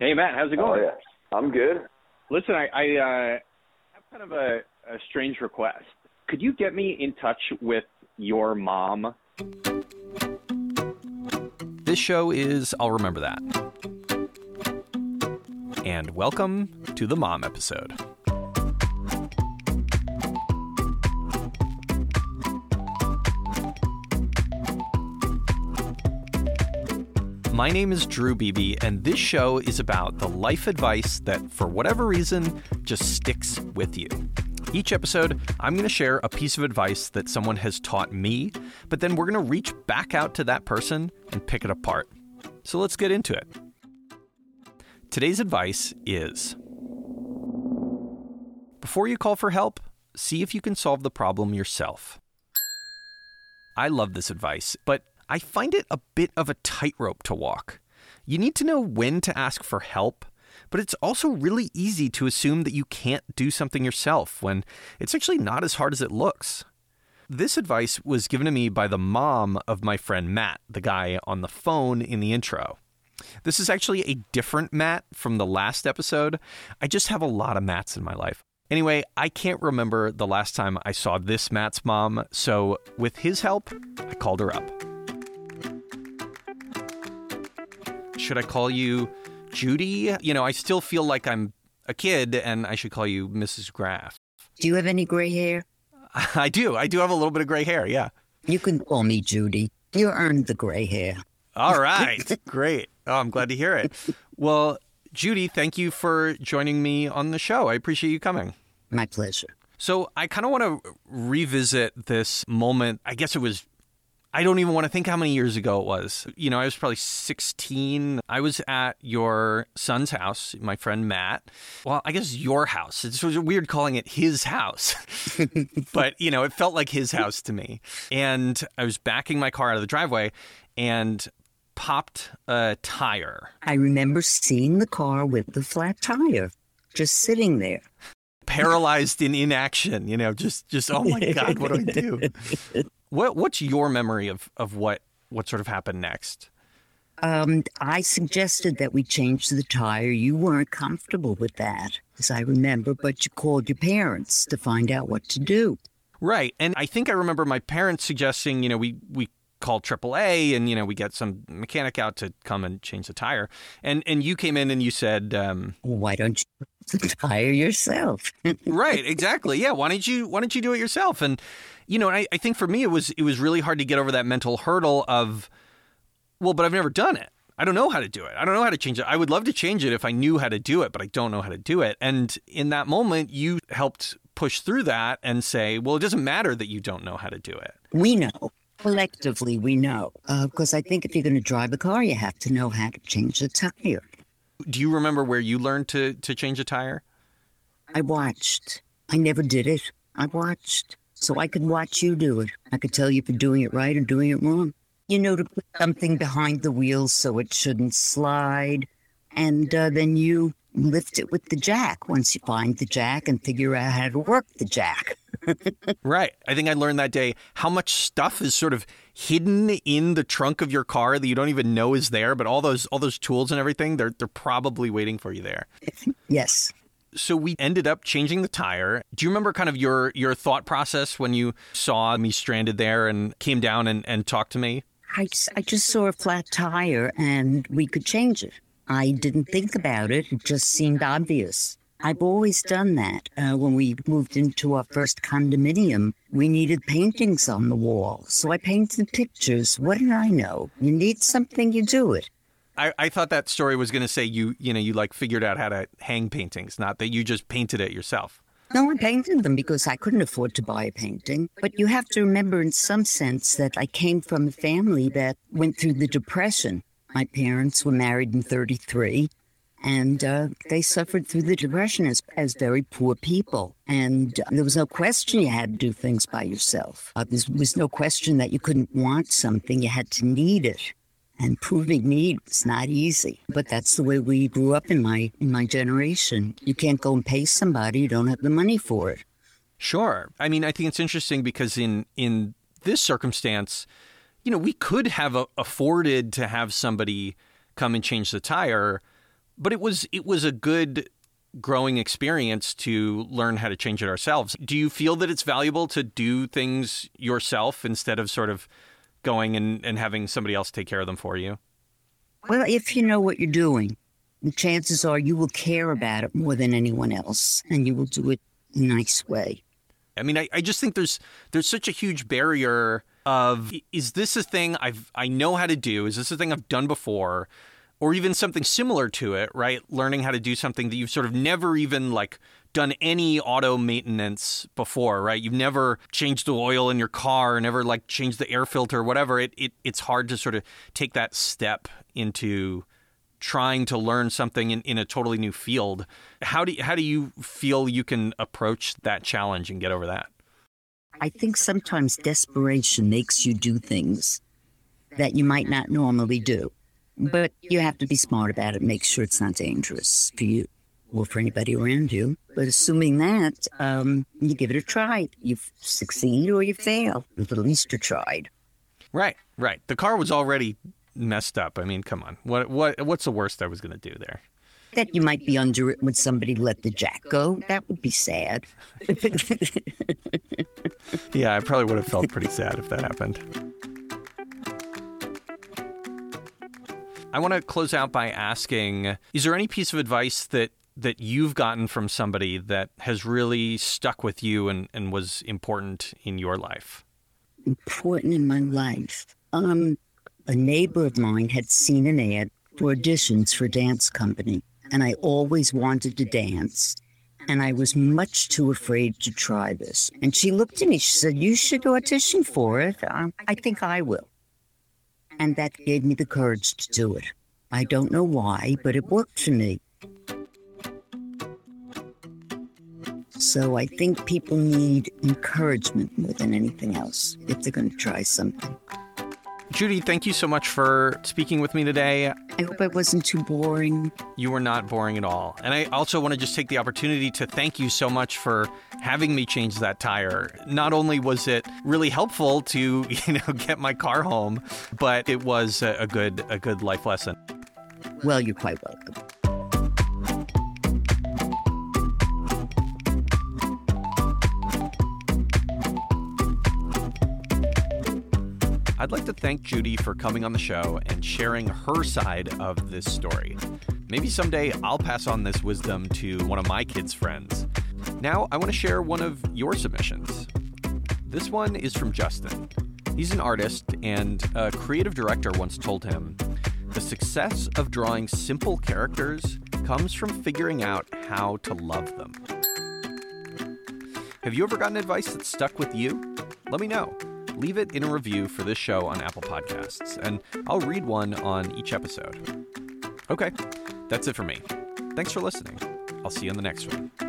Hey Matt, how's it Oh going? yeah, I'm good. Listen, I, I uh, have kind of a, a strange request. Could you get me in touch with your mom? This show is I'll Remember That. And welcome to the mom episode. My name is Drew Beebe, and this show is about the life advice that, for whatever reason, just sticks with you. Each episode, I'm going to share a piece of advice that someone has taught me, but then we're going to reach back out to that person and pick it apart. So let's get into it. Today's advice is Before you call for help, see if you can solve the problem yourself. I love this advice, but I find it a bit of a tightrope to walk. You need to know when to ask for help, but it's also really easy to assume that you can't do something yourself when it's actually not as hard as it looks. This advice was given to me by the mom of my friend Matt, the guy on the phone in the intro. This is actually a different Matt from the last episode. I just have a lot of Matts in my life. Anyway, I can't remember the last time I saw this Matt's mom, so with his help, I called her up. Should I call you Judy? You know, I still feel like I'm a kid and I should call you Mrs. Graff. Do you have any gray hair? I do. I do have a little bit of gray hair, yeah. You can call me Judy. You earned the gray hair. All right. Great. Oh, I'm glad to hear it. Well, Judy, thank you for joining me on the show. I appreciate you coming. My pleasure. So, I kind of want to revisit this moment. I guess it was, I don't even want to think how many years ago it was. You know, I was probably 16. I was at your son's house, my friend Matt. Well, I guess your house. It was weird calling it his house, but, you know, it felt like his house to me. And I was backing my car out of the driveway and popped a tire. I remember seeing the car with the flat tire just sitting there. Paralyzed in inaction, you know, just just oh my god, what do I do? What what's your memory of of what what sort of happened next? Um, I suggested that we change the tire. You weren't comfortable with that, as I remember, but you called your parents to find out what to do. Right. And I think I remember my parents suggesting, you know, we we call AAA and you know we get some mechanic out to come and change the tire. And and you came in and you said, um, Why don't you tire yourself? right, exactly. Yeah. Why don't you why don't you do it yourself? And you know, I, I think for me it was it was really hard to get over that mental hurdle of, well, but I've never done it. I don't know how to do it. I don't know how to change it. I would love to change it if I knew how to do it, but I don't know how to do it. And in that moment, you helped push through that and say, well, it doesn't matter that you don't know how to do it. We know. Collectively, we know. Because I think if you're going to drive a car, you have to know how to change a tire. Do you remember where you learned to, to change a tire? I watched. I never did it. I watched. So I could watch you do it. I could tell you if you're doing it right or doing it wrong. You know, to put something behind the wheels so it shouldn't slide. And uh, then you lift it with the jack once you find the jack and figure out how to work the jack. Right. I think I learned that day how much stuff is sort of hidden in the trunk of your car that you don't even know is there, but all those all those tools and everything, they're they're probably waiting for you there. yes. So we ended up changing the tire. Do you remember kind of your your thought process when you saw me stranded there and came down and, and talked to me? I, I just saw a flat tire and we could change it. I didn't think about it. It just seemed obvious. I've always done that. Uh, when we moved into our first condominium, we needed paintings on the wall. So I painted pictures. What did I know? You need something, you do it. I, I thought that story was going to say you, you know, you like figured out how to hang paintings, not that you just painted it yourself. No, I painted them because I couldn't afford to buy a painting. But you have to remember, in some sense, that I came from a family that went through the Depression. My parents were married in 33, and uh, they suffered through the Depression as, as very poor people. And uh, there was no question you had to do things by yourself. Uh, there was no question that you couldn't want something, you had to need it. And proving need was not easy. But that's the way we grew up in my in my generation. You can't go and pay somebody you don't have the money for it. Sure. I mean, I think it's interesting because in in this circumstance, you know, we could have afforded to have somebody come and change the tire, But it was it was a good growing experience to learn how to change it ourselves. Do you feel that it's valuable to do things yourself instead of sort of going and, and having somebody else take care of them for you? Well, if you know what you're doing, the chances are you will care about it more than anyone else and you will do it in a nice way. I mean, I, I just think there's there's such a huge barrier of is this a thing I've I know how to do? Is this a thing I've done before? Or even something similar to it, right? Learning how to do something that you've sort of never even like done any auto maintenance before, right? You've never changed the oil in your car, never like changed the air filter, whatever. It, it it's hard to sort of take that step into trying to learn something in, in a totally new field. How do you, how do you feel you can approach that challenge and get over that? I think sometimes desperation makes you do things that you might not normally do. But you have to be smart about it, make sure it's not dangerous for you or for anybody around you. But assuming that, um, you give it a try. You succeed or you fail. At least you tried. Right, right. The car was already messed up. I mean, come on. What what what's the worst I was going to do there? That you might be under it when somebody let the jack go. That would be sad. yeah, I probably would have felt pretty sad if that happened. I want to close out by asking is there any piece of advice that that you've gotten from somebody that has really stuck with you and, and was important in your life? Important in my life. Um, a neighbor of mine had seen an ad for auditions for dance company, and I always wanted to dance. And I was much too afraid to try this. And she looked at me. She said, You should audition for it. I, I think I will. And that gave me the courage to do it. I don't know why, but it worked for me. So I think people need encouragement more than anything else if they're going to try something. Judy, thank you so much for speaking with me today. I hope I wasn't too boring. You were not boring at all. And I also want to just take the opportunity to thank you so much for having me change that tire. Not only was it really helpful to, you know, get my car home, but it was a good a good life lesson. Well, you're quite welcome. I'd like to thank Judy for coming on the show and sharing her side of this story. Maybe someday I'll pass on this wisdom to one of my kids' friends. Now, I want to share one of your submissions. This one is from Justin. He's an artist, and a creative director once told him the success of drawing simple characters comes from figuring out how to love them. Have you ever gotten advice that stuck with you? Let me know leave it in a review for this show on Apple Podcasts, and I'll read one on each episode. Okay, that's it for me. Thanks for listening. I'll see you on the next one.